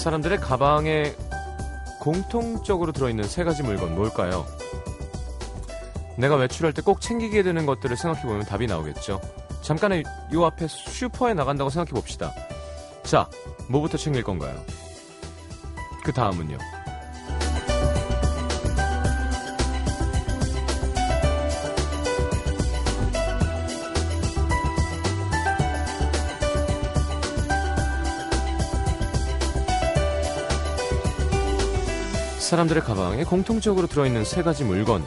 사람들의 가방에 공통적으로 들어있는 세 가지 물건 뭘까요? 내가 외출할 때 꼭 챙기게 되는 것들을 생각해보면 답이 나오겠죠. 잠깐의 요 앞에 슈퍼에 나간다고 생각해봅시다. 자, 뭐부터 챙길 건가요? 그 다음은요. 사람들의 가방에 공통적으로 들어있는 세 가지 물건.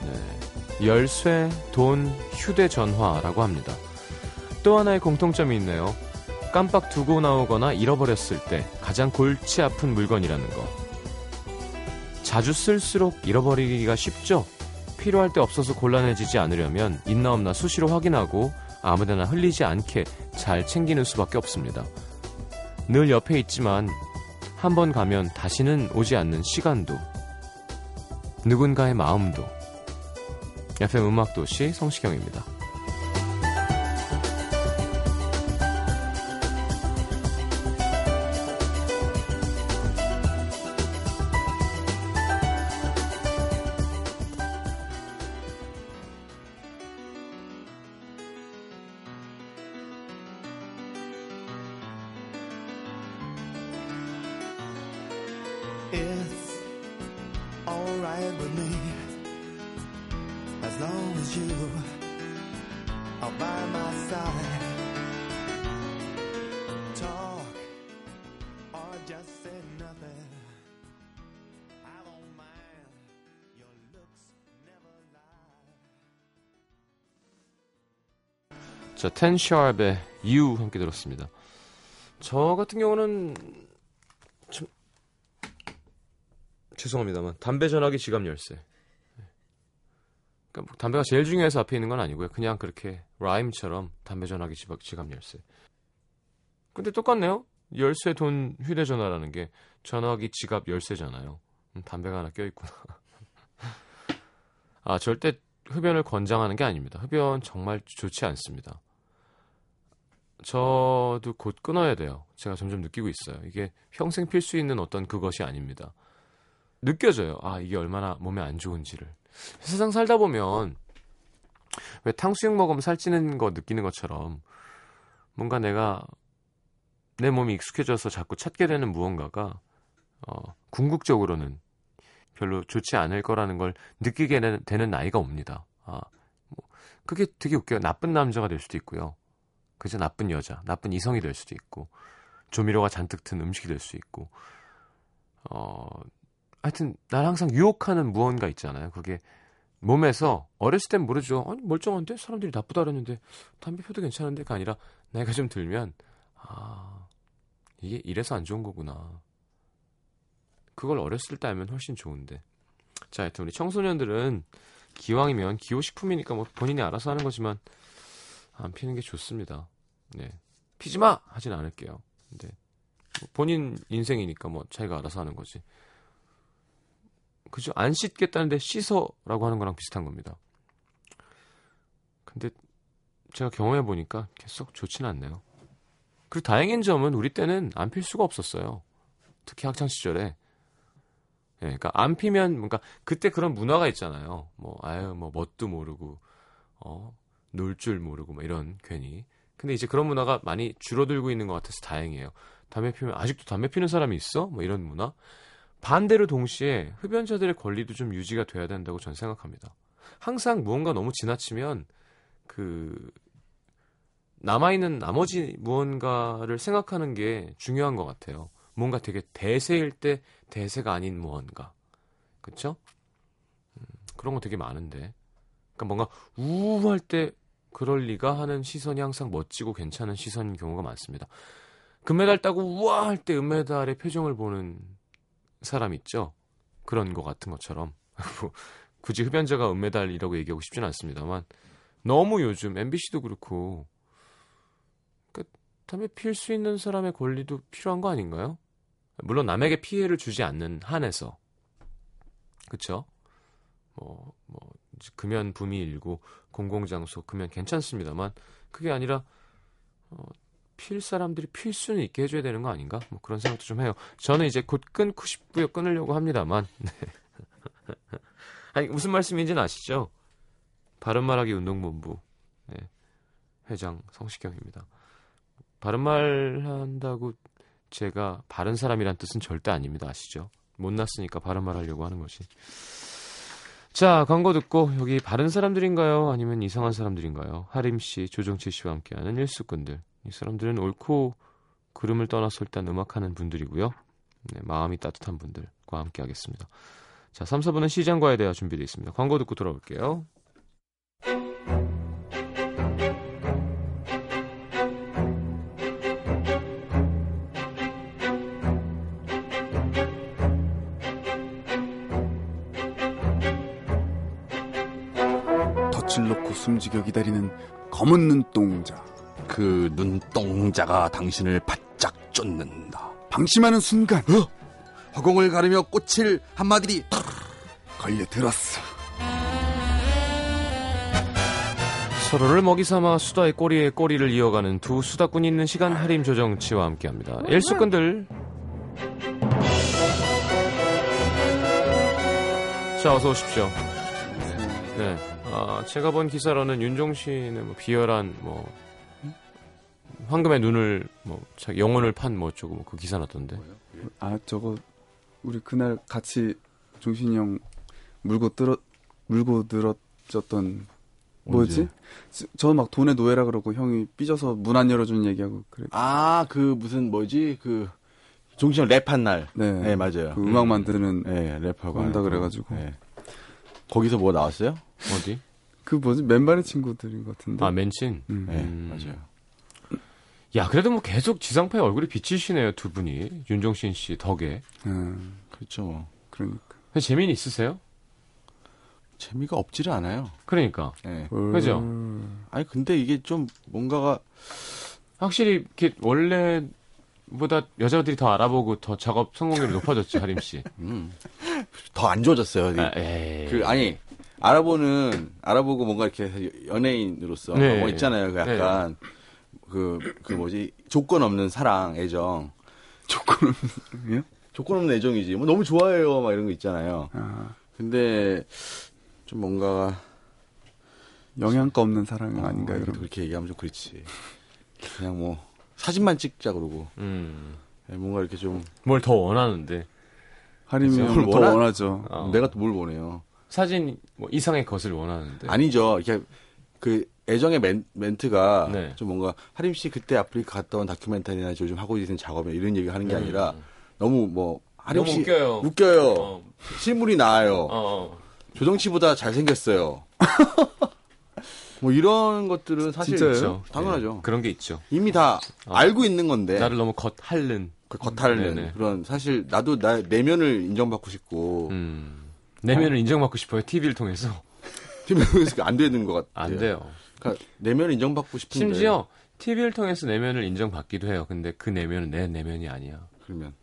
네. 열쇠, 돈, 휴대전화라고 합니다. 또 하나의 공통점이 있네요. 깜빡 두고 나오거나 잃어버렸을 때 가장 골치 아픈 물건이라는 거. 자주 쓸수록 잃어버리기가 쉽죠? 필요할 때 없어서 곤란해지지 않으려면 있나 없나 수시로 확인하고 아무데나 흘리지 않게 잘 챙기는 수밖에 없습니다. 늘 옆에 있지만 한번 가면 다시는 오지 않는 시간도 누군가의 마음도 FM 음악도시 성시경입니다. 자, 텐샤업의 You 함께 들었습니다. 저 같은 경우는 좀 죄송합니다만 담배 전화기 지갑 열쇠. 그러니까 뭐 담배가 제일 중요해서 앞에 있는 건 아니고요. 그냥 그렇게 라임처럼 담배 전화기 지갑, 지갑 열쇠. 근데 똑같네요. 열쇠, 돈, 휴대전화라는 게 전화기, 지갑, 열쇠잖아요. 음, 담배가 하나 껴있구나. 아, 절대 흡연을 권장하는 게 아닙니다. 흡연 정말 좋지 않습니다. 저도 곧 끊어야 돼요. 제가 점점 느끼고 있어요. 이게 평생 필 수 있는 어떤 그것이 아닙니다. 느껴져요. 아, 이게 얼마나 몸에 안 좋은지를. 세상 살다 보면 왜 탕수육 먹으면 살찌는 거 느끼는 것처럼 뭔가 내가 내 몸이 익숙해져서 자꾸 찾게 되는 무언가가 어, 궁극적으로는 별로 좋지 않을 거라는 걸 느끼게 되는, 나이가 옵니다. 아, 뭐, 그게 되게 웃겨요. 나쁜 남자가 될 수도 있고요. 그저 나쁜 여자, 나쁜 이성이 될 수도 있고, 조미료가 잔뜩 든 음식이 될 수 있고, 어, 하여튼, 날 항상 유혹하는 무언가 있잖아요. 그게 몸에서, 어렸을 땐 모르죠. 아니, 멀쩡한데? 사람들이 나쁘다 그랬는데, 담배 펴도 괜찮은데가 아니라, 나이가 좀 들면, 아, 이게 이래서 안 좋은 거구나. 그걸 어렸을 때 알면 훨씬 좋은데. 자, 하여튼 우리 청소년들은 기왕이면 기호식품이니까 뭐 본인이 알아서 하는 거지만, 안 피는 게 좋습니다. 네. 피지 마! 하진 않을게요. 근데 뭐 본인 인생이니까 뭐 자기가 알아서 하는 거지. 그죠? 안 씻겠다는데 씻어라고 하는 거랑 비슷한 겁니다. 근데 제가 경험해 보니까 계속 좋진 않네요. 그리고 다행인 점은 우리 때는 안 필 수가 없었어요. 특히 학창 시절에. 예, 그러니까 안 피면 뭔가 그때 그런 문화가 있잖아요. 뭐 아유 뭐 뭣도 모르고 어 놀 줄 모르고 뭐 이런 괜히. 근데 이제 그런 문화가 많이 줄어들고 있는 것 같아서 다행이에요. 담배 피면 아직도 담배 피는 사람이 있어? 뭐 이런 문화. 반대로 동시에 흡연자들의 권리도 좀 유지가 돼야 된다고 저는 생각합니다. 항상 무언가 너무 지나치면 그 남아있는 나머지 무언가를 생각하는 게 중요한 것 같아요. 뭔가 되게 대세일 때 대세가 아닌 무언가. 그쵸? 음, 그런 거 되게 많은데. 그러니까 뭔가 우할 때 그럴 리가 하는 시선이 항상 멋지고 괜찮은 시선인 경우가 많습니다. 금메달 따고 우와 할 때 은메달의 표정을 보는 사람 있죠? 그런 거 같은 것처럼. 뭐 굳이 흡연자가 은메달이라고 얘기하고 싶지는 않습니다만 너무 요즘 MBC도 그렇고 그러니까 담배 필수 있는 사람의 권리도 필요한 거 아닌가요? 물론 남에게 피해를 주지 않는 한에서 그쵸? 뭐, 뭐, 금연 붐이 일고 공공장소 금연 괜찮습니다만 그게 아니라 어, 필 사람들이 필 수는 있게 해줘야 되는 거 아닌가? 뭐 그런 생각도 좀 해요. 저는 이제 곧 끊고 싶고요. 끊으려고 합니다만. 네. 아니 무슨 말씀인지는 아시죠? 바른말하기 운동본부 네. 회장 성시경입니다. 바른말 한다고 제가 바른 사람이란 뜻은 절대 아닙니다. 아시죠? 못났으니까 바른말 하려고 하는 거지. 자, 광고 듣고 여기 바른 사람들인가요? 아니면 이상한 사람들인가요? 하림 씨, 조정치 씨와 함께하는 일수꾼들. 이 사람들은 옳고 그름을 떠나서 일단 음악하는 분들이고요. 네, 마음이 따뜻한 분들과 함께하겠습니다. 자, 3, 4분은 시장과에 대해 준비되어 있습니다. 광고 듣고 돌아올게요. 숨지겨 기다리는 검은 눈동자. 그 눈동자가 당신을 바짝 쫓는다. 방심하는 순간 허공을 가르며 꽃을 한마디리 걸려들었어. 서로를 먹이 삼아 수다의 꼬리에 꼬리를 이어가는 두 수다꾼이 있는 시간 하림 조정치와 함께합니다. 일수꾼들. 자, 어서 오십시오. 네. 아, 제가 본 기사로는 윤종신의 뭐 비열한 뭐 황금의 눈을 뭐 자기 영혼을 판 뭐 어쩌고 뭐 그 기사 났던데. 아 저거 우리 그날 같이 종신이 형 물고 들어 물고 늘어졌던 뭐지? 저 막 돈의 노예라 그러고 형이 삐져서 문 안 열어준 얘기하고 그래. 아, 그 무슨 뭐지? 그 종신 형 랩한 날. 네, 네, 맞아요. 그 음악 만드는 네, 랩하고 한다 그래가지고. 거. 네. 거기서 뭐 나왔어요? 어디? 그 뭐지 맨발의 친구들인 것 같은데. 아, 맨친. 음. 네, 음. 맞아요. 야, 그래도 뭐 계속 지상파에 얼굴이 비치시네요, 두 분이. 윤종신 씨 덕에. 음, 그렇죠. 뭐. 그러니까. 재미는 있으세요? 재미가 없지를 않아요. 그러니까. 네. 그죠? 음. 아니 근데 이게 좀 뭔가가 확실히 이렇게 원래보다 여자들이 더 알아보고 더 작업 성공률이 높아졌죠, 하림 씨. 음, 더 안 좋아졌어요. 아, 에이. 그 아니 알아보는 알아보고 뭔가 이렇게 연예인으로서 네. 뭐 있잖아요. 그 약간 그그 뭐지 조건 없는 사랑 애정 조건 없는 조건 없는 애정이지. 뭐 너무 좋아해요. 막 이런 거 있잖아요. 아, 근데 좀 뭔가 영양가 없는 사랑? 어, 그럼 그렇게 얘기하면 좀 그렇지. 그냥 뭐 사진만 찍자 그러고 음. 예, 뭔가 이렇게 좀 뭘 더 원하는데. 하림이? 형은 더 원하- 원하죠. 어. 내가 또 뭘 원해요. 사진 뭐 이상의 것을 원하는데. 아니죠. 이렇게 그 애정의 멘, 멘트가 네. 좀 뭔가 하림 씨 그때 아프리카 갔다 온 다큐멘터리나 요즘 하고 있는 작업에 이런 얘기 하는 게 음. 아니라 너무 뭐 하림 너무 씨 웃겨요. 웃겨요. 어. 실물이 나아요. 어, 어. 조정치 보다 잘생겼어요. 뭐 이런 것들은 사실 진짜예요? 그렇죠. 당연하죠. 예, 그런 게 있죠. 이미 다 어. 알고 있는 건데 나를 너무 겉핥는. 그 겉핥는 네네. 그런 사실 나도 나 내면을 인정받고 싶고 음. 내면을 인정받고 싶어요, TV를 통해서. 팀에서 안 되는 것 같아요. 안 돼요. 그러니까 내면을 인정받고 싶은데 심지어 TV를 통해서 내면을 인정받기도 해요. 근데 그 내면은 내 내면이 아니야. 그러면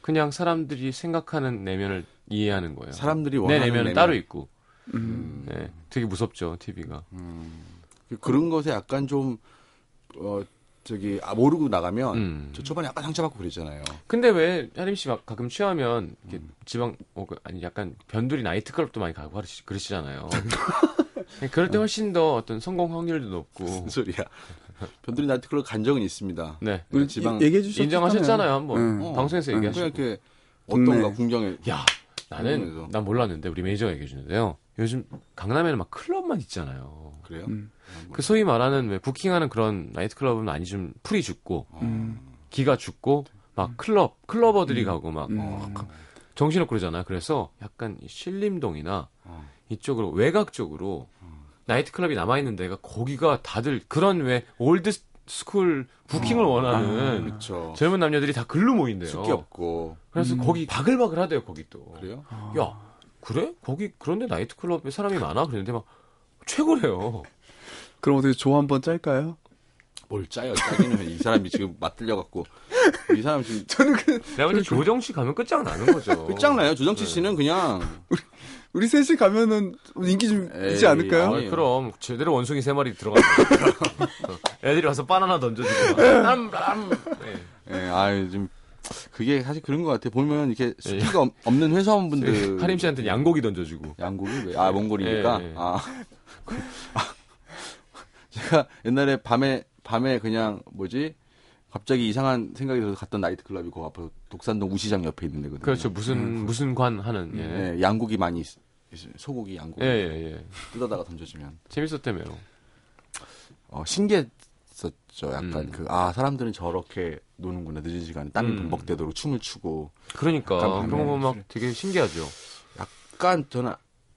그냥 사람들이 생각하는 내면을 이해하는 거예요. 사람들이 내 원하는 내면은 내면. 따로 있고. 음. 네, 되게 무섭죠 TV가. 그런 것에 약간 좀, 어, 저기, 아, 모르고 나가면, 음. 저 초반에 약간 상처받고 그랬잖아요. 근데 왜 하림 씨 막 가끔 취하면 이렇게 음. 지방 어, 그, 아니 약간 변두리 나이트클럽도 많이 가고 하시- 그러시잖아요. 그럴 때 훨씬 더 어떤 성공 확률도 높고. 무슨 소리야. 변두리 나이트클럽 간 적은 있습니다. 네. 우리 지방- 이- 얘기해 주셨잖아요. 인정하셨잖아요 한번 응. 어, 방송에서 응. 얘기하시고. 그냥 이렇게. 어떤가, 궁정에. 야 나는 궁금해서. 난 몰랐는데 우리 매니저가 얘기해 주는데요. 요즘 강남에는 막 클럽만 있잖아요. 그래요? 음. 그 소위 말하는 왜 부킹하는 그런 나이트클럽은 많이 좀 풀이 죽고 음. 기가 죽고 막 클럽 clubber들이 가고 막 음. 어, 정신없고 그러잖아요. 그래서 약간 이 신림동이나 어. 이쪽으로 외곽 쪽으로 나이트클럽이 남아 있는 데가 거기가 다들 그런 왜 old school 부킹을 원하는 그렇죠. 젊은 남녀들이 다 글로 모인대요. 숫기 없고. 그래서 거기 바글바글 하대요, 거기 또. 그래요? 야, 그래? 거기 그런데 나이트클럽에 사람이 많아? 그랬는데 막 최고래요. 그럼 어떻게 조 한번 짤까요? 뭘 짜요, 짜기는. 이 사람이 지금 맛들려 갖고. 이 사람 지금. 저는 그 내가 볼때 조정치 씨 가면 끝장 나는 거죠. 끝장나요. 조정치 씨는 그냥. 우리 셋이 가면은 인기 좀 에이, 있지 않을까요? 아니, 아, 그럼 제대로 원숭이 세 마리 들어가는 거 애들이 와서 바나나 던져주고 남, 남. 네. 예, 아유, 좀, 그게 사실 그런 것 같아. 보면 이렇게 수기가 없- 없는 회사원분들. 하림 씨한테 양고기 던져주고 양고기? 왜? 아, 몽골이니까? 예, 예. 아. 아. 제가 옛날에 밤에, 밤에 그냥, 뭐지? 갑자기 이상한 생각이 들어서 갔던 나이트클럽이 그 앞에 독산동 우시장 옆에 있는 데거든요. 그렇죠 무슨 무슨 관 하는 예. 예, 양고기 많이, 있- 있- 소고기 양고기. 예, 예, 예. 뜯어다가 던져주면. 재밌었다며요. 어, 신기했었죠. 약간 음. 그, 아, 사람들은 저렇게 노는구나. 늦은 시간에 땀이 음. 범벅되도록 춤을 추고. 그러니까 그런 거 밤에 막 되게 신기하죠. 약간 저는,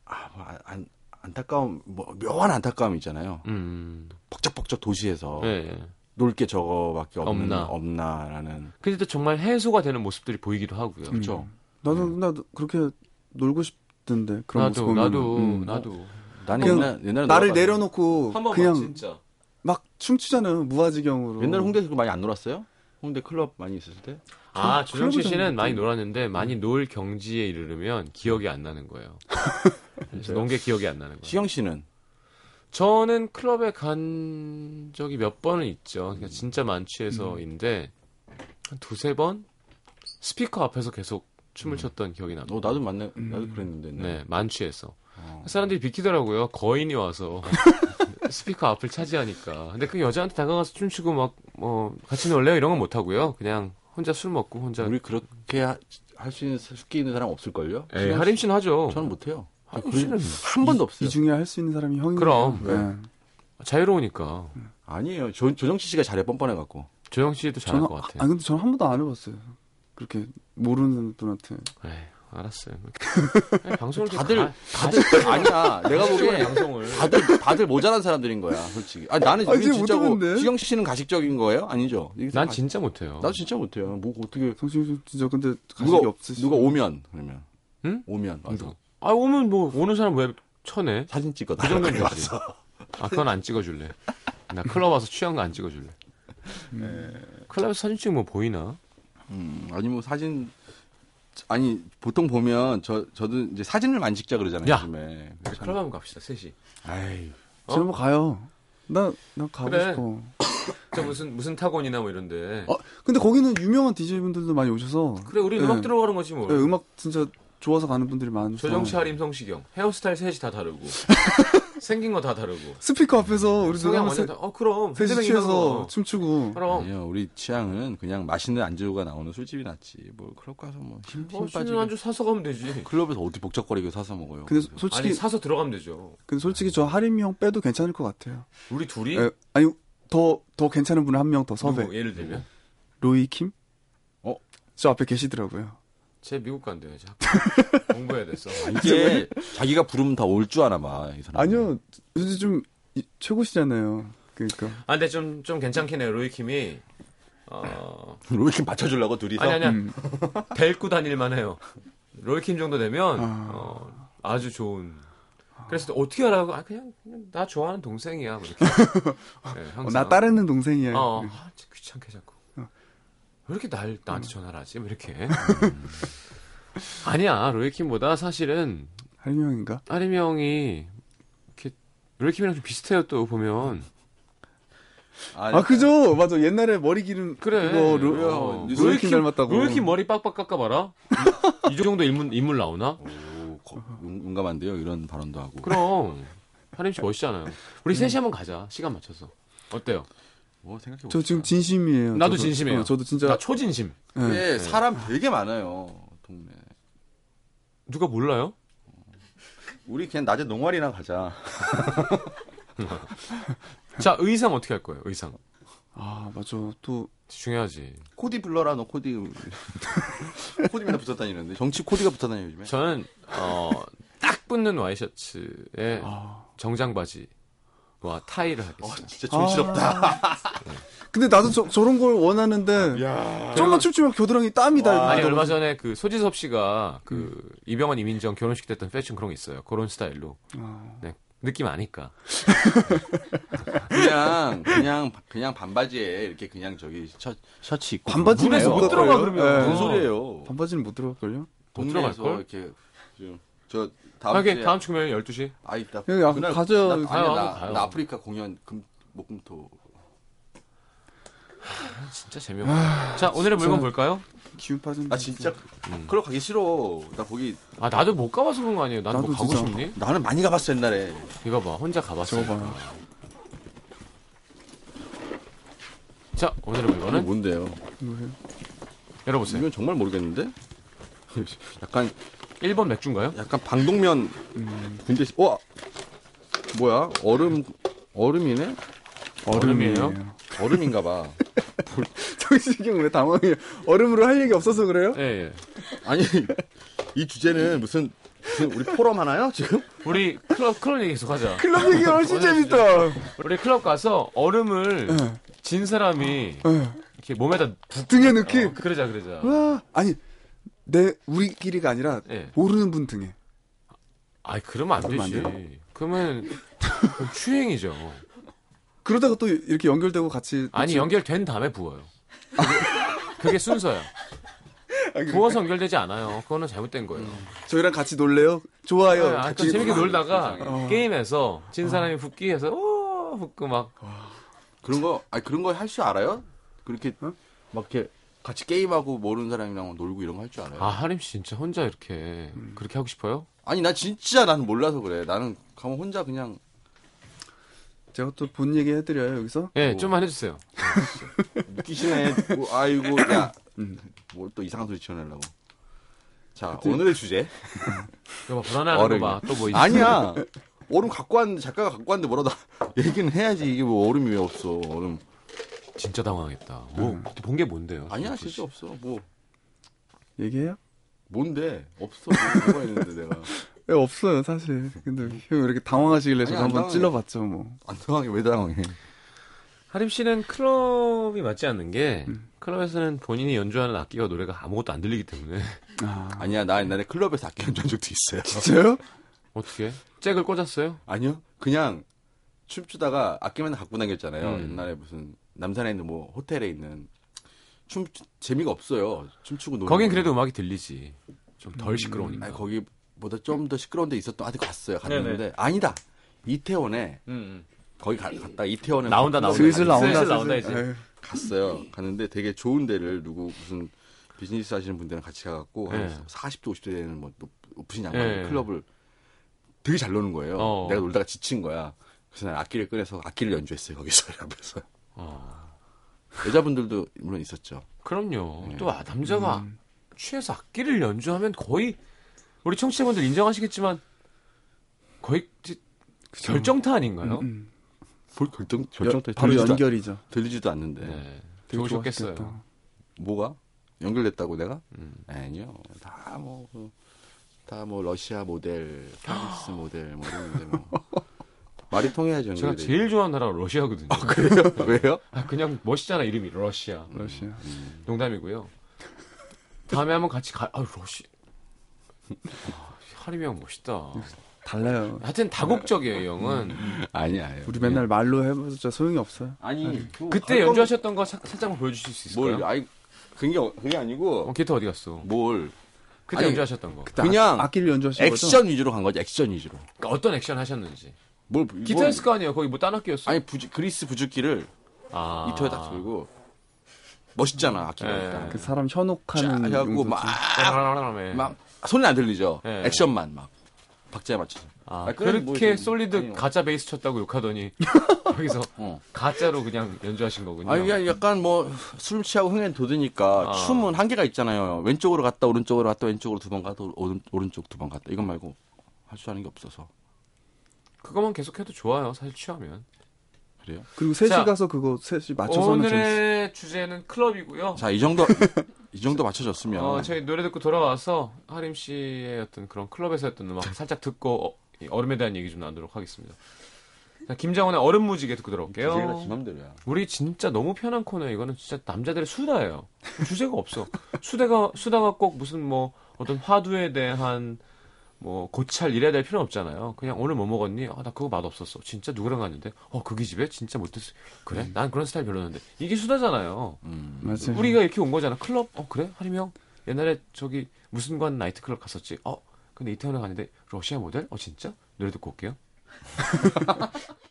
아, 뭐, 안, 안타까움, 뭐, 묘한 안타까움 있잖아요. 음. 벅적벅적 도시에서 예, 예. 놀게 저거밖에 없는, 없나. 없나 라는. 근데 또 정말 해소가 되는 모습들이 보이기도 하고요. 그렇죠. 나도 나도 그렇게 놀고 싶던데 그런 모습 나도 보면 나도 음. 나도 나는 그냥 옛날, 옛날에 나를 놀아봤는데. 내려놓고 그냥 진짜. 막 춤추잖아요 무아지경으로. 옛날에 홍대에서 많이 안 놀았어요? 홍대 클럽 많이 있었을 때? 아, 조정치 씨는. 많이 놀았는데 많이 놀 경지에 이르르면 기억이 안 나는 거예요. 논게 기억이 안 나는 거예요. 시영 씨는? 저는 클럽에 간 적이 몇 번은 있죠. 그러니까 진짜 만취해서인데 한 두세 번 스피커 앞에서 계속 춤을 췄던 기억이 납니다. 어, 나도 만나, 나도 그랬는데. 네, 만취해서. 어. 사람들이 비키더라고요. 거인이 와서 스피커 앞을 차지하니까. 근데 그 여자한테 다가가서 춤추고 막 뭐 같이 놀래요 이런 건 못 하고요. 그냥 혼자 술 먹고 혼자. 우리 그렇게 할 수 있는, 숫기 있는 사람 없을걸요? 에이, 시영 하림 씨는 하죠. 저는 못해요. 하림 씨는 한 번도 없어요. 이 중에 할 수 있는 사람이 형이에요. 그럼. 네. 자유로우니까. 아니에요. 조, 조정치 씨가 잘해 뻔뻔해갖고. 조영 씨도 잘할 저는 것 아, 같아요. 아 근데 저는 한 번도 안 해봤어요. 그렇게 모르는 분한테. 에이, 알았어요. 방송을 좀 다들, 가- 다들, 아니야. 내가 보기에 방송을. 다들, 다들 모자란 사람들인 거야, 솔직히. 아, 나는 아, 이게 진짜고. 못하는데? 시영 씨는 가식적인 거예요? 아니죠? 난 가- 진짜 못해요. 나도 진짜 못해요. 뭐, 어떻게. 성신 씨 진짜 근데 가식이 누가, 없으시. 누가 오면, 그러면. 응? 오면. 와서 아 오면 뭐 오는 사람 왜 쳐내? 사진 찍어. 그 정도는 달라고 되지. 와서. 아 그건 안 찍어줄래. 나 클럽 와서 취한 거 안 찍어줄래. 클럽에서 사진 찍으면 뭐 보이나? 음, 아니, 뭐 사진. 아니, 보통 보면, 저, 저도 이제 사진을 많이 찍자 그러잖아요, 야. 요즘에. 클럽 한번 갑시다 셋이. 아이, 어? 지난번 가요. 나, 나 가고 그래. 싶어. 저 무슨 무슨 타곤이나 뭐 이런데. 어, 근데 거기는 유명한 DJ분들도 많이 오셔서. 그래 우리 네. 음악 들어가는 거지 뭐. 네, 음악 진짜 좋아서 가는 분들이 많아서. 조정치, 하림, 성시경 헤어스타일 셋이 다 다르고 생긴 거 다 다르고. 스피커 앞에서 우리 누가 완전 다. 어 그럼. 거. 춤추고. 그럼. 아니요, 우리 취향은 그냥 맛있는 안주가 나오는 술집이 낫지. 뭐, 클럽 가서 뭐, 힘, 힘 어. 신는 안주 사서 가면 되지. 클럽에서 어디 복잡거리게 사서 먹어요. 근데 솔직히, 아니 사서 들어가면 되죠. 근데 솔직히 저 하림이 형 빼도 괜찮을 것 같아요. 우리 둘이 에, 아니, 더, 더 괜찮은 분을 한명 더 섭외. 누구? 예를 들면 로이 킴? 어? 저 앞에 계시더라고요. 제 미국 간대요. 이제 학교. 공부해야 됐어. 이게 자기가 부르면 다 올 줄 아나 봐, 이 사람. 아니요, 요새 좀 이- 최고시잖아요. 그러니까. 아, 근데 좀, 좀 괜찮긴 해요. 로이킴이, 어, 로이킴 받쳐주려고 둘이서. 아니, 아니야. 음. 데리고 다닐만 해요. 로이킴 정도 되면, 아. 어, 아주 좋은. 그래서 또 어떻게 하라고? 아, 그냥, 그냥 나 좋아하는 동생이야. 뭐 이렇게. 네, 어, 항상. 나 따르는 동생이야. 어, 네. 아, 진짜 귀찮게 자꾸. 왜 이렇게 날, 나한테 전화를 하지? 뭐 이렇게. 아니야. 로이킴보다 사실은, 하림이 형인가? 아림이 형이, 이렇게, 로이킴이랑 좀 비슷해요, 또 보면. 아니, 아, 그죠? 맞아. 옛날에 머리 기른. 그래. 그거 로, 왜요? 어, 로이킴 닮았다고. 로이킴 머리 빡빡 깎아봐라. 이, 이 정도 인물, 인물 나오나? 오, 거- 용- 용감한데요, 이런 발언도 하고. 그럼. 하림 씨 멋있잖아요. 우리 셋이 한번 가자. 시간 맞춰서. 어때요? 뭐 생각해 저 지금 진심이에요. 나도 저도- 진심이에요. 어, 저도 진짜. 나 초진심. 네. 예, 사람 되게 많아요, 동네. 누가 몰라요? 우리 그냥 낮에 농활이나 가자. 자, 의상 어떻게 할 거예요? 의상. 아, 맞아. 또, 중요하지. 코디 불러라, 너 코디. 코디 맨날 붙어 다니는데. 정치 코디가 붙어 다녀요, 요즘에. 저는, 어, 딱 붙는 와이셔츠에 아. 정장 바지 와 타이를 어, 하겠어요. 진짜 존시럽다. 근데 나도 저, 저런 걸 원하는데. 야. 좀만 춤추면 겨드랑이 땀이 다. 아니, 나더라고. 얼마 전에 그 소지섭 씨가 그 이병헌 이민정 결혼식 때 했던 패션 그런 거 있어요. 그런 스타일로. 아. 네. 느낌 아니까. 그냥, 그냥, 그냥 반바지에 이렇게 그냥 저기 셔, 셔츠 입고. 반바지는 못못 들어가? 그러면. 네. 무슨 소리예요? 반바지는 못 들어갈 걸요? 동네에서 들어갈 걸? 이렇게 좀 저 다음 하긴 주에 다음 주 금요일 12시. 아이 나 여기 아, 그날 가죠. 나, 아니 가요, 나, 가요. 나 아프리카 공연 금 목금토 진짜 재미없다. 자, 오늘의 물건 볼까요? 기운 빠진. 나 진짜 음. 클럽 가기 싫어 나 거기 아, 나도 못 가봐서 그런 거 아니에요. 나도 뭐 나도 가고 진짜. 싶니? 나는 많이 가봤어 옛날에 이거 봐, 혼자 가봤어. 저거 봐요. 자, 오늘의 이게 물건은 뭔데요? 뭐예요? 열어 보세요. 이건 정말 모르겠는데 약간 1번 맥주인가요? 약간 방독면 군대 와 뭐야 얼음 얼음이네 얼음이에요? 얼음인가 봐 정식이 형왜 당황해요? 얼음으로 할 얘기 없어서 그래요? 예, 예. 아니 이 주제는 무슨 무슨 우리 포럼 하나요 지금? 우리 클럽, 클럽 얘기 계속 하자. 클럽 얘기 훨씬 재밌다. 우리 클럽 가서 얼음을 예. 진 사람이 예. 이렇게 몸에다 부... 등에 넣기. 어, 그러자, 그러자. 와 아니 내 우리끼리가 아니라 예. 모르는 분 등에. 아이, 그러면 안 그러면 되지. 안 그러면 추행이죠. 그러다가 또 이렇게 연결되고 같이 또 아니, 지- 연결된 다음에 부어요. 그게, 그게 순서야. 부어서 연결되지 않아요. 그거는 잘못된 거예요. 저희랑 같이 놀래요? 좋아요. 네, 아까 재밌게 놀다가 어. 게임에서 진 사람이 붓기 해서 오 붓고 막 그런 거 아니 그런 거 할 줄 알아요? 그렇게 어? 막 이렇게 같이 게임하고 모르는 사람이랑 놀고 이런 거 할 줄 알아요? 아, 하림 씨 진짜 혼자 이렇게 음. 그렇게 하고 싶어요? 아니 나 진짜 나는 몰라서 그래 나는 가면 혼자 그냥 제가 또 본 얘기 해드려요 여기서. 예, 뭐. 좀만 해주세요. 웃기시네 뭐, 아이고 음. 야뭘 또 이상한 소리 지어내려고 자 그때- 오늘의 주제 이거 봐, 불안해하는 얼음이. 거 봐. 또뭐 있어? 아니야 얼음 갖고 왔는데 작가가 갖고 왔는데 뭐라도 얘기는 해야지 이게 뭐 얼음이 왜 없어 얼음 진짜 당황했다. 뭐본게 뭔데요? 아니야 진짜 없어 뭐 얘기해요? 뭔데 없어 뭐가 있는데 내가 예, 없어요 사실. 근데 형 이렇게 당황하시길래 아니, 제가 안 한번 당황해. 찔러봤죠 뭐. 안 당황해 왜 당황해 하림 씨는 클럽이 맞지 않는 게 음. 클럽에서는 본인이 연주하는 악기와 노래가 아무것도 안 들리기 때문에 아 아니야 나 옛날에 클럽에서 악기 연주한 적도 있어요 진짜요? 어떻게 잭을 꽂았어요? 아니요 그냥 춤추다가 악기 맨날 갖고 다녔잖아요 음. 옛날에 무슨 남산에 있는 뭐 호텔에 있는 춤 재미가 없어요 춤추고 노는 거긴. 그래도 음악이 들리지. 좀 덜 시끄러우니까. 아니 거기보다 좀 더 시끄러운 데 있었던 아직 갔어요 갔는데 네네. 아니다 이태원에 음, 음. 거기 가, 갔다 이태원에 나온다, 막 나온다. 슬슬 나온다. 슬슬 나온다, 이제. 에휴. 갔어요 갔는데 되게 좋은 데를 누구 무슨 비즈니스 하시는 분들이랑 같이 가갖고 네. 한 40대 50대 되는 뭐 높- 높으신 양반 네. 클럽을 되게 잘 노는 거예요 어. 내가 놀다가 지친 거야 그래서 난 악기를 꺼내서 악기를 연주했어요 거기서 앞에서 어. 여자분들도 물론 있었죠 그럼요. 네. 또 아, 남자가 음. 취해서 악기를 연주하면 거의 우리 청취자분들 인정하시겠지만 거의 지- 결정타 아닌가요? 음. 볼 결정 결정도 바로 들리지도, 연결이죠. 않- 들리지도 않는데 네. 좋으셨겠어요. 좋았겠다. 뭐가 연결됐다고 내가 음. 아니요 다뭐 다뭐 러시아 모델 프랑스 모델 뭐 이런데 뭐 말이 통해야죠 제가. 제일 좋아하는 나라가 러시아거든요. 그래요 왜요 아, 그냥 멋있잖아 이름이 러시아. 러시아. 농담이고요. 다음에 한번 같이 가. 아 러시. 아, 하림이 형 멋있다. 달라요. 하여튼 다국적이에요 이 형은. 아니야 아니야. 우리 맨날 말로 해봤자 소용이 없어요. 아니 그때 연주하셨던 거 사- 살짝만 보여주실 수 있을까요? 뭘 아니 그게 그게 아니고 어, 기타 어디 갔어? 뭘 그때 아니, 연주하셨던 거. 그냥 악, 악기를 연주하신 거죠? 액션 위주로 간 거지 액션 위주로 그러니까 어떤 액션 하셨는지. 뭘 기타였을 거 아니에요. 거기 뭐딴 악기였어? 아니 부지, 그리스 부주기를 아. 이토에 딱 들고 멋있잖아 악기가 예. 일단. 그 사람 쫙 현혹하는 해갖고 용도지. 막, 막. 막 손이 안 들리죠 예. 액션만 막 박자에 맞춰서 아, 아, 그렇게 뭐 좀- 솔리드 아니요. 가짜 베이스 쳤다고 욕하더니 여기서 어. 가짜로 그냥 연주하신 거군요. 아니 그냥 약간 뭐 술 취하고 흥에 돋으니까 아. 춤은 한계가 있잖아요 왼쪽으로 갔다 오른쪽으로 갔다 왼쪽으로 두 번 갔다 오른, 오른쪽 두 번 갔다 이건 말고 할줄 아는 게 없어서 그거만 계속해도 좋아요. 사실 취하면. 그래요 그리고 셋이 자, 가서 그거 셋이 맞춰서 하면. 오늘의 주제는 클럽이고요. 자 이 정도 이 정도 맞춰졌으면 어, 저희 노래 듣고 돌아와서 하림 씨의 어떤 그런 클럽에서 했던 음악 살짝 듣고 어, 이 얼음에 대한 얘기 좀 나누도록 하겠습니다. 자, 김장원의 얼음 무지개 듣고 주제가 들어올게요. 지 맘대로야 우리 진짜 너무 편한 코너예요. 이거는 진짜 남자들의 수다예요. 주제가 없어. 수다가 수다가 꼭 무슨 뭐 어떤 화두에 대한 뭐 고찰 이래야 될 필요는 없잖아요. 그냥 오늘 뭐 먹었니? 아, 나 그거 맛 없었어. 진짜 누구랑 갔는데? 어, 거기 집에 진짜 못했어. 그래? 난 그런 스타일 별로였는데. 이게 수다잖아요. 음. 맞아요. 우리가 이렇게 온 거잖아. 클럽? 어, 그래? 하림이 형? 옛날에 저기 무슨 관 나이트클럽 갔었지? 어, 근데 이태원에 갔는데 러시아 모델? 어 진짜? 노래 듣고 올게요.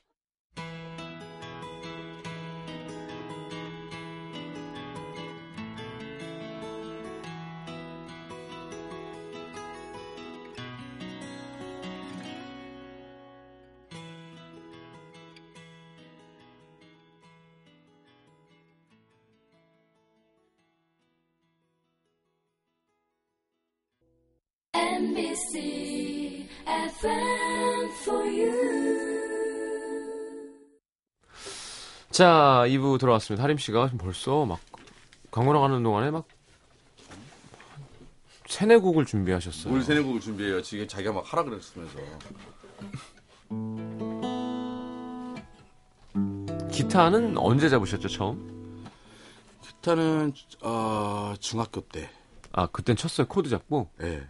NBC FM for you. 자, 2부 들어왔습니다. 하림 씨가 지금 벌써 막 광고 나가는 동안에 막 세네 곡을 준비하셨어요. 뭘 세네곡을 준비해요. 지금 자기가 막 하라 그랬으면서. 기타는 언제 잡으셨죠, 처음? 기타는 어, 중학교 때. 아, 그땐 쳤어요. 코드 잡고. 예.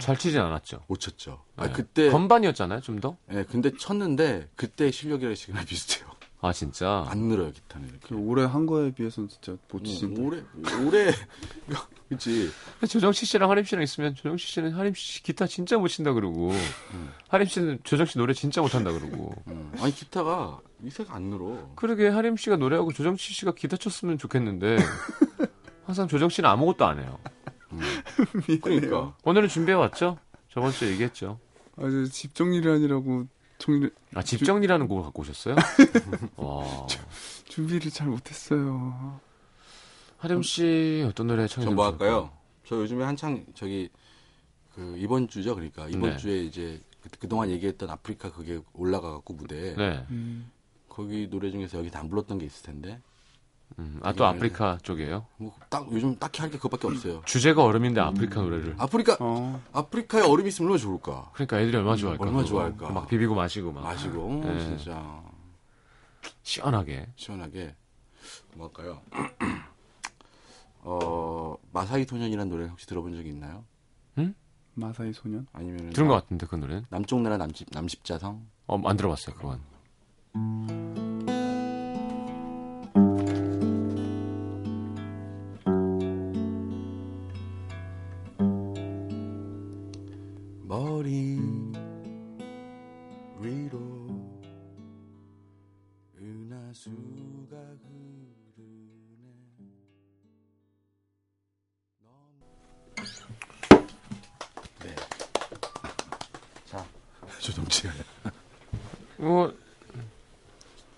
잘 치진 않았죠. 못 쳤죠. 아, 네. 그때 건반이었잖아요, 좀 더? 예, 근데 쳤는데 그때 실력이랑 지금 비슷해요. 아, 진짜. 안 늘어요, 기타는 이렇게. 그 오래 한 거에 비해서는 진짜 못 음, 치신다. 오래 오래 그치 조정치 씨랑 하림 씨랑 있으면 조정치 씨는 하림 씨 기타 진짜 못 친다 그러고 하림 씨는 조정치 씨 노래 진짜 못한다 그러고 음. 아니 기타가 이세가 안 늘어 그러게 하림 씨가 노래하고 조정치 씨가 기타 쳤으면 좋겠는데 항상 조정치 씨는 아무것도 안 해요. 그러니까 오늘은 준비해 왔죠? 저번 주에 얘기했죠. 아주 집 정리를 하느라고 정리 아, 집 정리라는 곡을 갖고 오셨어요? 와. 준비를 잘 못했어요. 하림 씨 어떤 노래 청해 저뭐 할까요 저 요즘에 한창 저기 그 이번 주죠 그러니까 이번 네. 주에 이제 그, 동안 얘기했던 아프리카 그게 올라가 갖고 무대에 네. 음, 거기 노래 중에서 여기 안 불렀던 게 있을 텐데 음, 아, 또 아프리카 쪽이에요? 뭐 딱 요즘 딱히 할 게 그것밖에 없어요 주제가 얼음인데 아프리카 노래를. 아프리카 어, 아프리카에 얼음이 있으면 얼마나 좋을까 그러니까 애들이 얼마나 좋아할까. 얼마나. 좋아할까. 막 비비고 마시고 막. 마시고 어, 네. 진짜 시원하게. 시원하게 뭐 할까요? 어 마사이 소년이라는 노래 혹시 들어본 적이 있나요? 마사이 소년. 아니면 들은 것 같은데 그 노래는. 남쪽 나라 남십 남십자성 어, 안 들어봤어요, 그건. 머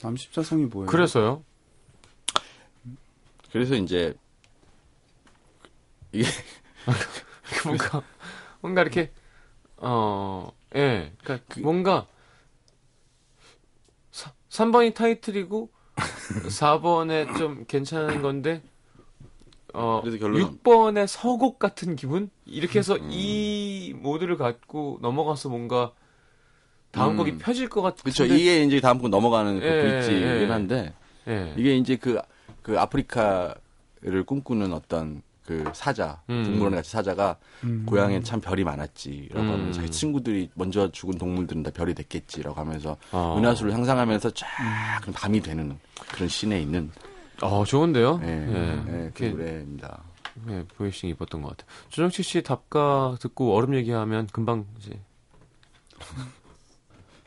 남십자성이 뭐예요? 그래서요. 그래서 이제 이게 뭔가, 뭔가 이렇게, 어, 예. 그니까 뭔가, 사, 3번이 타이틀이고, 4번에 좀 괜찮은 건데, 어, 그래서 결론은- 6번의 서곡 같은 기분? 이렇게 해서 이 모드를 갖고 넘어가서 뭔가, 다음 음. 곡이 펴질 것 같은데. 그렇죠. 이게 이제 다음 곡 넘어가는 그 예, 브릿지이긴 예. 한데 예. 이게 이제 그, 그 아프리카를 꿈꾸는 어떤 그 사자, 음. 동물원 같이 사자가 음. 고향엔 참 별이 많았지라고 음. 하면서 자기 친구들이 먼저 죽은 동물들은 다 별이 됐겠지라고 하면서 어. 은하수를 상상하면서 쫙 밤이 되는 그런 씬에 있는 어, 좋은데요? 예, 예. 예, 그 노래입니다. 네, 보이싱 이뻤던 것 같아요. 조정치 씨 답가 듣고 얼음 얘기하면 금방 이제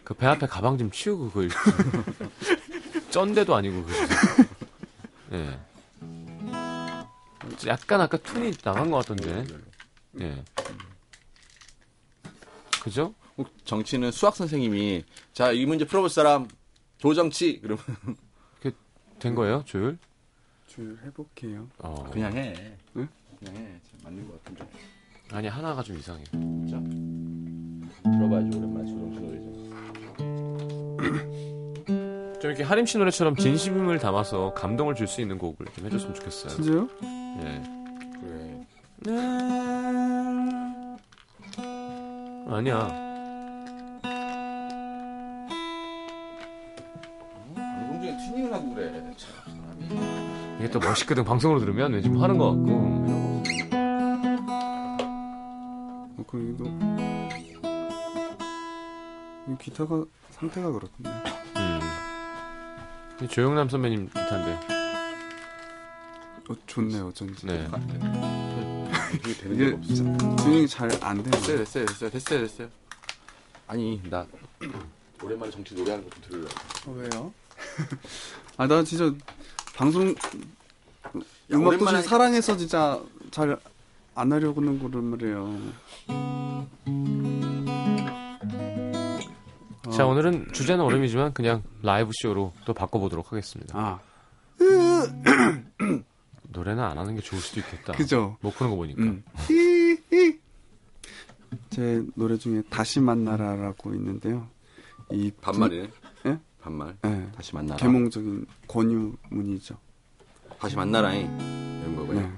그 배 앞에 가방 좀 치우고 그걸 쩐데도 아니고 그 예. 약간 아까 톤이 나간 것 같던데. 예. 그죠? 꼭 정치는 수학 선생님이 자 이 문제 풀어볼 사람 조정치 그러면 된 거예요, 조율? 줄 해볼게요. 어. 그냥 해. 응? 그냥 해. 맞는 것 같은데. 아니 하나가 좀 이상해. 진짜. 들어봐야지 오랜만에 조정치 노래 좀. 좀 이렇게 하림 씨 노래처럼 진심을 담아서 감동을 줄 수 있는 곡을 좀 해줬으면 좋겠어요. 진짜요? 예. 그래. 아니야. 방송 중에 튜닝을 하고 그래. 참. 이게 또 멋있거든. 방송으로 들으면 왠지 뭐 하는 것 같고. 어, 그 이거 이 기타가 상태가 그렇군요. 음. 이 조영남 선배님 기타인데. 어, 좋네 어쩐지. 네. 이게 되는 이게 게 없어. 튜닝이 잘안 되네. 됐어요, 됐어요, 됐어요, 됐어요, 됐어요. 아니, 나 오랜만에 정치 노래하는 거 좀 들으려고. 어, 왜요? 아, 나 진짜 방송 음악 도시 오랜만에- 사랑해서 진짜 잘 안 하려고 하는 거란 말이에요. 자 어. 오늘은 주제는 얼음이지만 그냥 라이브 쇼로 또 바꿔보도록 하겠습니다. 아, 노래는 안 하는 게 좋을 수도 있겠다. 그죠? 못 푸는 거 보니까. 음. 히히. 제 노래 중에 다시 만나라라고 있는데요. 이 반말이네. 예? 반말. 분- 네. 다시 만나라. 계몽적인 권유문이죠. 다시 만나라잉. 이런 거고요. 네.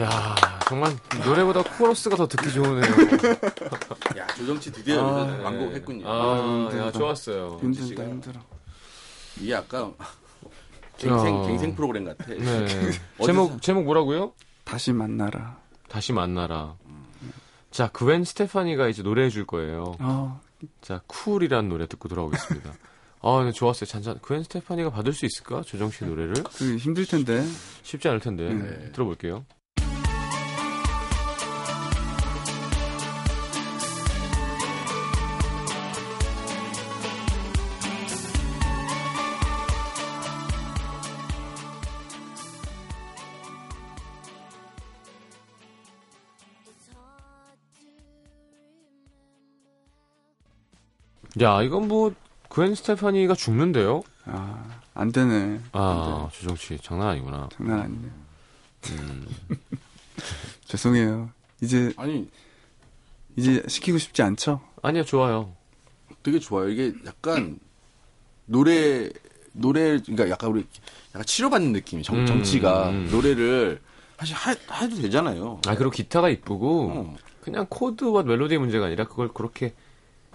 야 정말 노래보다 코러스가 더 듣기 좋으네요. 야, 조정치 드디어 아, 여기서 완곡했군요. 아, 힘들다. 야, 좋았어요. 힘들다. 힘들어 이게 약간 갱생, 야. 갱생 프로그램 같아. 네. 제목 제목 뭐라고요? 다시 만나라 다시 만나라. 자, 그웬 스테파니가 이제 노래해 줄 거예요. 어, 자, 쿨이라는 노래 듣고 돌아오겠습니다. 아, 네, 좋았어요. 잔잔. 그웬 스테파니가 받을 수 있을까? 조정 씨 노래를? 그 힘들 텐데 쉽지 않을 텐데. 네. 들어볼게요. 야, 이건 뭐, 그웬 스테파니가 죽는데요? 아, 안 되네. 아, 조정 씨, 장난 아니구나. 장난 아니네. 음. 죄송해요. 이제 아니, 이제 시키고 싶지 않죠? 아니요, 좋아요. 되게 좋아요. 이게 약간 노래 노래 그러니까 약간 우리 약간 치료받는 느낌이 정, 음, 정치가 음. 노래를 사실 하, 해도 되잖아요. 아, 그리고 기타가 이쁘고, 어. 그냥 코드와 멜로디의 문제가 아니라 그걸 그렇게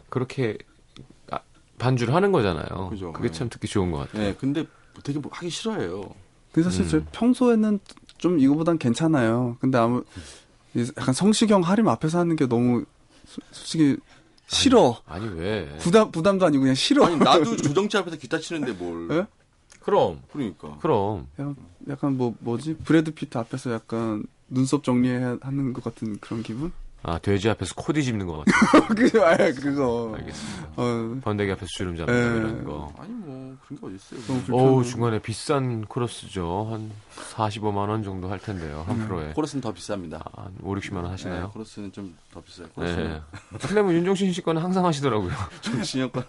그렇게 아, 반주를 하는 거잖아요. 그죠. 그게 네. 참 듣기 좋은 것 같아요. 네, 근데 되게 뭐 하기 싫어해요. 근데 사실 음. 저 평소에는 좀 이거보단 괜찮아요. 근데 아무 이 약간 성시경 하림 앞에서 하는 게 너무 소- 솔직히 싫어. 아니 왜? 부담 부담도 아니고 그냥 싫어. 아니 나도 조정치 앞에서 기타 치는데 뭘? 예? 그럼 그러니까. 그럼 약간, 약간 뭐 뭐지 브래드 피트 앞에서 약간 눈썹 정리해 하는 것 같은 그런 기분? 아 돼지 앞에서 코 뒤집는 것 같아요. 그거 아 그거. 알겠습니다. 어 번데기 앞에서 주름 잡는 예. 이런 거. 아니 뭐 그런 게 어딨어요. 어우. 중간에 비싼 코러스죠. 한 45만 원 정도 할 텐데요. 한 프로에. 코러스는 더 비쌉니다. 한 5, 60만 원 네, 하시나요? 코러스는 좀 더 비싸요. 네. 코러스는 근데 뭐 윤종신 씨 거는 항상 하시더라고요. 종신이 형 거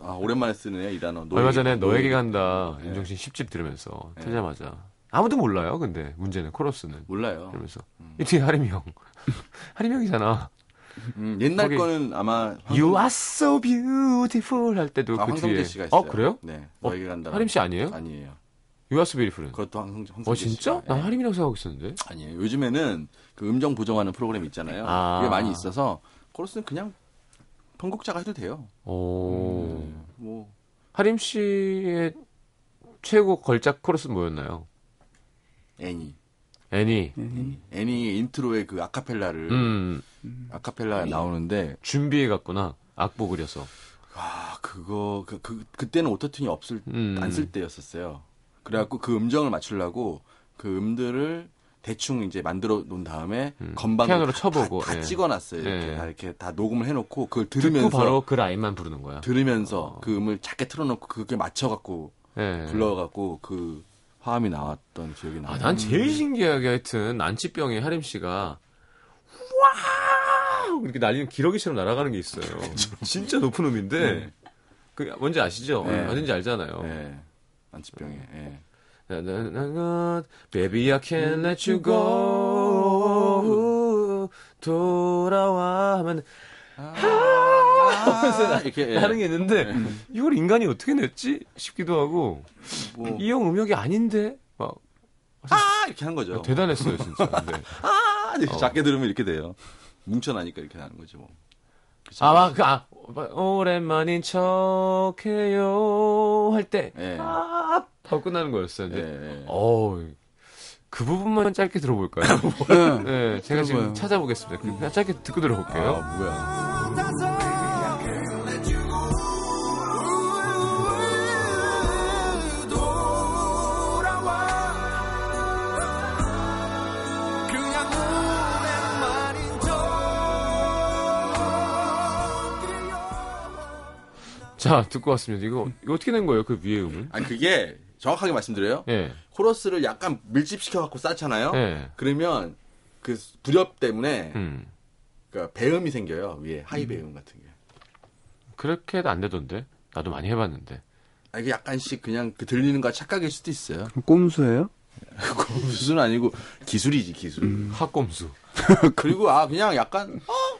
아 오랜만에 쓰네 이 단어. 노예- 얼마 전에 너에게 간다 네. 윤종신 10집 들으면서 네. 틀자마자 아무도 몰라요. 근데 문제는 코러스는 몰라요. 그러면서 이 뒤에 하림이 형. 형이잖아. 음, 옛날 거는 아마 You are so beautiful 할 때도 아, 그 황성재 뒤에. 씨가 있어요. 어 그래요? 네. 어, 너에게 간다. 하림 씨 아니에요? 아니에요. You are so beautiful은. 그것도 황성, 황성재 어 진짜? 씨가. 난 네. 하림이라고 생각하고 있었는데. 아니에요. 요즘에는 그 음정 보정하는 프로그램 있잖아요. 아. 그게 많이 있어서 코러스는 그냥 편곡자가 해도 돼요. 오. 네, 뭐 하림 씨의 최고 걸작 코러스는 뭐였나요? 애니. 애니. 예. 애니 intro의 그 아카펠라를 음 아카펠라 나오는데 준비해 갔구나. 악보 그려서. 아 그거 그, 그 그때는 auto-tune이 없을 음. 안쓸 때였었어요. 그래갖고 그 음정을 맞추려고 그 음들을 대충 이제 만들어 놓은 다음에 음, 건반으로 피아노로 쳐보고, 다, 다 예. 찍어놨어요. 이렇게 예. 다 이렇게 다 녹음을 해놓고 그걸 들으면서 바로 그 라인만 부르는 거야. 들으면서 어. 그 음을 작게 틀어놓고 그게 맞춰갖고 예. 불러갖고 그 화음이 나왔던 기억이 나요. 아, 난 제일 신기하게 하여튼 난치병에 하림 씨가 와 이렇게 날리는 기러기처럼 날아가는 게 있어요. 진짜 높은 음인데 그 뭔지 아시죠? 네. 어딘지 알잖아요. 예. 난치병에. 나, 나, Baby I can't let you go 돌아와 하면 아, 이렇게 예. 하는 게 있는데 이걸 인간이 어떻게 냈지 싶기도 하고 뭐, 이형 음역이 아닌데 막 아 이렇게 하는 거죠. 대단했어요 진짜. 근데. 아, 이렇게 어. 작게 들으면 이렇게 돼요. 뭉쳐나니까 이렇게 하는 거죠. 뭐. 그쵸? 아, 막, 그, 아, 오랜만인 척해요 할 때, 예. 아, 하고 끝나는 거였어요. 예, 근데, 예. 어우, 그 부분만 짧게 들어볼까요? 네. 네, 제가 지금. 찾아보겠습니다. 그냥 짧게 듣고 들어볼게요. 아, 뭐야. 자, 듣고 왔습니다. 이거, 이거 어떻게 된 거예요? 그 위에 음은? 아니, 그게 정확하게 말씀드려요. 예, 코러스를 약간 밀집시켜갖고 쌓잖아요. 예. 그러면 그 부렵 때문에 음. 그러니까 배음이 생겨요. 위에 하이 배음 같은 게. 그렇게 해도 안 되던데? 나도 많이 해봤는데. 아, 이게 약간씩 그냥 그 들리는 거 착각일 수도 있어요. 꼼수예요? 무슨 아니고 기술이지 기술. 학꼼수. 그리고 아 그냥 약간 어,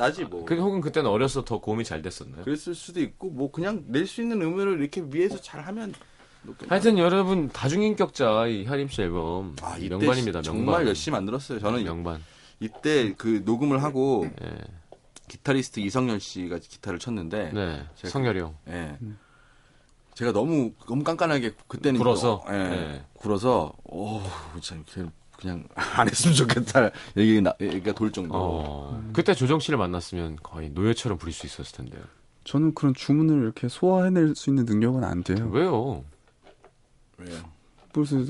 나지 뭐. 그, 혹은 그때는 어려서 더 고음이 잘 됐었나요? 그랬을 수도 있고 뭐 그냥 낼 수 있는 음을 이렇게 위에서 잘 하면 하여튼 여러분, 다중인격자, 이 하림 씨 앨범. 아, 명반입니다, 명반. 정말 열심히 만들었어요. 저는 명반. 이때 그 녹음을 하고 예. 기타리스트 이성열 씨가 기타를 쳤는데 네. 제가- 성열이 형. 예. 제가 너무 너무 깐깐하게 그때는 굴어서? 예. 네. 굴어서 오 참 그냥, 안 했으면 좋겠다 얘기 나 얘기가 돌 정도로 어, 그때 조정 씨를 만났으면 거의 노예처럼 부릴 수 있었을 텐데요. 저는 그런 주문을 이렇게 소화해낼 수 있는 능력은 안 돼요. 왜요? 왜요? 그래서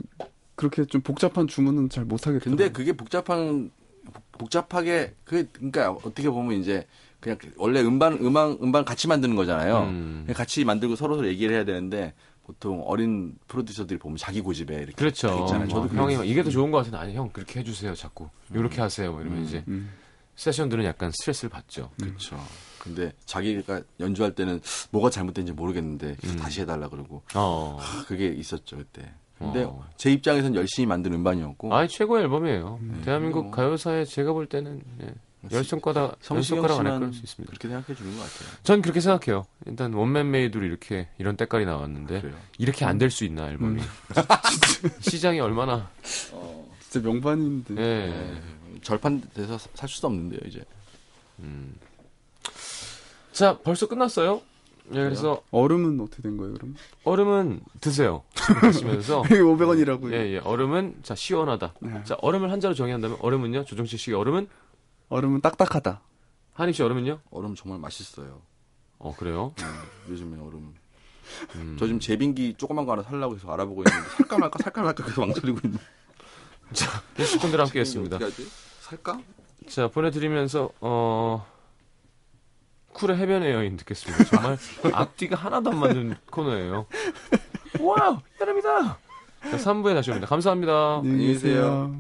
그렇게 좀 복잡한 주문은 잘 못하겠더라고요. 근데 그게 복잡한 복- 복잡하게 그 그러니까 어떻게 보면 이제 그냥 원래 음반 음반 음반 같이 만드는 거잖아요. 음. 같이 만들고 서로 서로 얘기를 해야 되는데 보통 어린 프로듀서들이 보면 자기 고집에 이렇게 그렇죠. 딱 있잖아요. 저도 뭐, 형이. 이게 더 좋은 것 같은데 아니 형 그렇게 해주세요 자꾸 이렇게 하세요 뭐 이러면 이제 음. 세션들은 약간 스트레스를 받죠. 그렇죠. 근데 자기가 연주할 때는 뭐가 잘못된지 모르겠는데 음. 다시 해달라 그러고 어, 하, 그게 있었죠 그때. 근데 어. 제 입장에선 열심히 만든 음반이었고 아니 최고의 앨범이에요. 대한민국 뭐. 가요사에 제가 볼 때는 예, 열 손가락 열 손가락 안에 씨만 끌수 있습니다. 그렇게 생각해 주는 것 같아요. 전 그렇게 생각해요. 일단 one man made로 이렇게 이런 때깔이 나왔는데 그래요. 이렇게 안 될 수 있나 앨범이 시장이 얼마나 진짜 명반인데. 예. 네. 절판돼서 살 수도 없는데요 이제. 자 벌써 끝났어요. 예, 그래서 얼음은 어떻게 된 거예요, 그럼? 얼음은 드세요. 드시면서 이게 500원이라고요. 예, 예. 얼음은 자 시원하다. 네. 자 얼음을 한자로 정의한다면 얼음은요. 조정식 씨의 얼음은 얼음은 딱딱하다. 한임 씨 얼음은요? 얼음 정말 맛있어요. 어 그래요. 음, 요즘에 얼음. 음. 저 지금 제빙기 조그만 거 하나 살라고 해서 알아보고 있는데 살까 말까 살까 말까 계속 망설이고 있는. 게스트분들 함께했습니다. 어떻게 하지? 살까? 자 보내드리면서 어 쿨의 해변의 여인 듣겠습니다. 정말 앞뒤가 하나도 안 맞는 코너예요. wow 여름이다. 자, 3부에 다시 옵니다. 감사합니다. 안녕히 계세요.